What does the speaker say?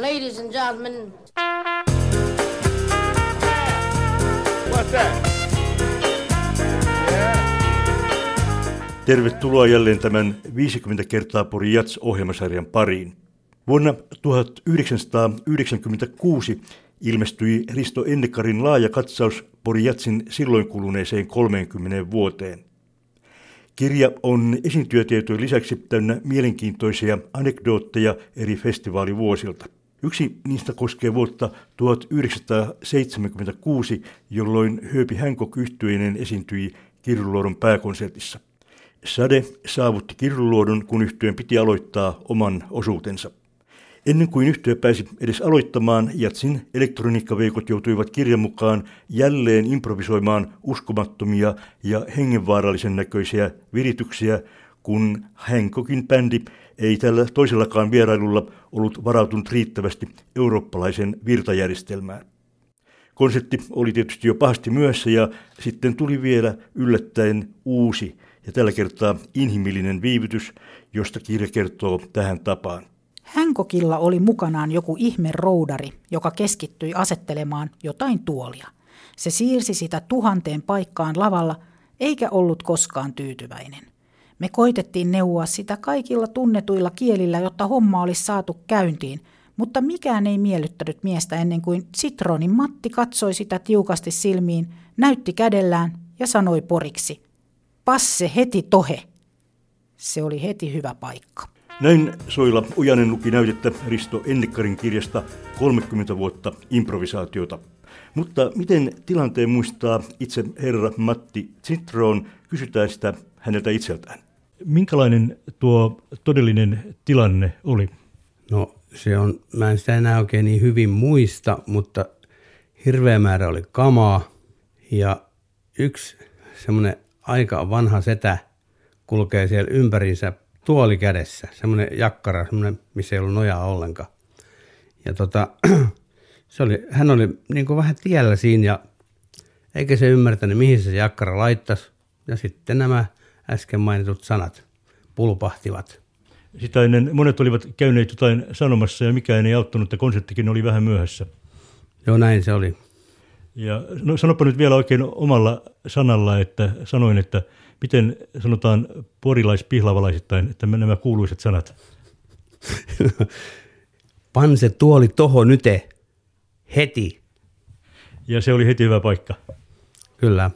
Ladies and gentlemen. What's that? Tervetuloa jälleen tämän 50 kertaa Pori Jats-ohjelmasarjan pariin. Vuonna 1996 ilmestyi Risto Ennekarin laaja katsaus Pori Jatsin silloin kuluneeseen 30 vuoteen. Kirja on esiintyjätietojen lisäksi täynnä mielenkiintoisia anekdootteja eri festivaalivuosilta. Yksi niistä koskee vuotta 1976, jolloin Hööpi Hancock yhtyeinen esiintyi Kirjuluodon pääkonsertissa. Sade saavutti Kirjuluodon, kun yhtyeen piti aloittaa oman osuutensa. Ennen kuin yhtiö pääsi edes aloittamaan, Jatsin elektroniikkaveikot joutuivat kirjan mukaan jälleen improvisoimaan uskomattomia ja hengenvaarallisen näköisiä virityksiä, kun Hancockin bändi ei tällä toisellakaan vierailulla ollut varautunut riittävästi eurooppalaisen virtajärjestelmään. Konsepti oli tietysti jo pahasti myöhässä ja sitten tuli vielä yllättäen uusi ja tällä kertaa inhimillinen viivytys, josta kirja kertoo tähän tapaan. Hänkokilla oli mukanaan joku ihme roudari, joka keskittyi asettelemaan jotain tuolia. Se siirsi sitä tuhanteen paikkaan lavalla, eikä ollut koskaan tyytyväinen. Me koitettiin neuvoa sitä kaikilla tunnetuilla kielillä, jotta homma olisi saatu käyntiin, mutta mikään ei miellyttänyt miestä ennen kuin Citronin Matti katsoi sitä tiukasti silmiin, näytti kädellään ja sanoi poriksi, passe heti tohe. Se oli heti hyvä paikka. Näin Soila Ujanen luki näytettä Risto Ennekkarin kirjasta 30 vuotta improvisaatiota. Mutta miten tilanteen muistaa itse herra Matti Citron, kysytään sitä häneltä itseltään. Minkälainen tuo todellinen tilanne oli? No se on, mä en sitä enää oikein niin hyvin muista, mutta hirveä määrä oli kamaa ja yksi semmoinen aika vanha setä kulkee siellä ympärinsä tuoli kädessä, semmoinen jakkara, semmoinen, missä ei ollut nojaa ollenkaan. Ja tota, se oli, hän oli niin kuin vähän tiellä siinä ja eikä se ymmärtänyt, mihin se jakkara laittaisi. Ja sitten nämä äsken mainitut sanat pulpahtivat. Sitä ennen monet olivat käyneet jotain sanomassa ja mikään ei auttanut, että konserttikin oli vähän myöhässä. Joo, näin se oli. Ja no, sanopa nyt vielä oikein omalla sanalla, että sanoin, että miten sanotaan porilaispihlavalaisittain, että nämä kuuluiset sanat? Pan se tuoli toho nyte, heti. Ja se oli heti hyvä paikka. Kyllä.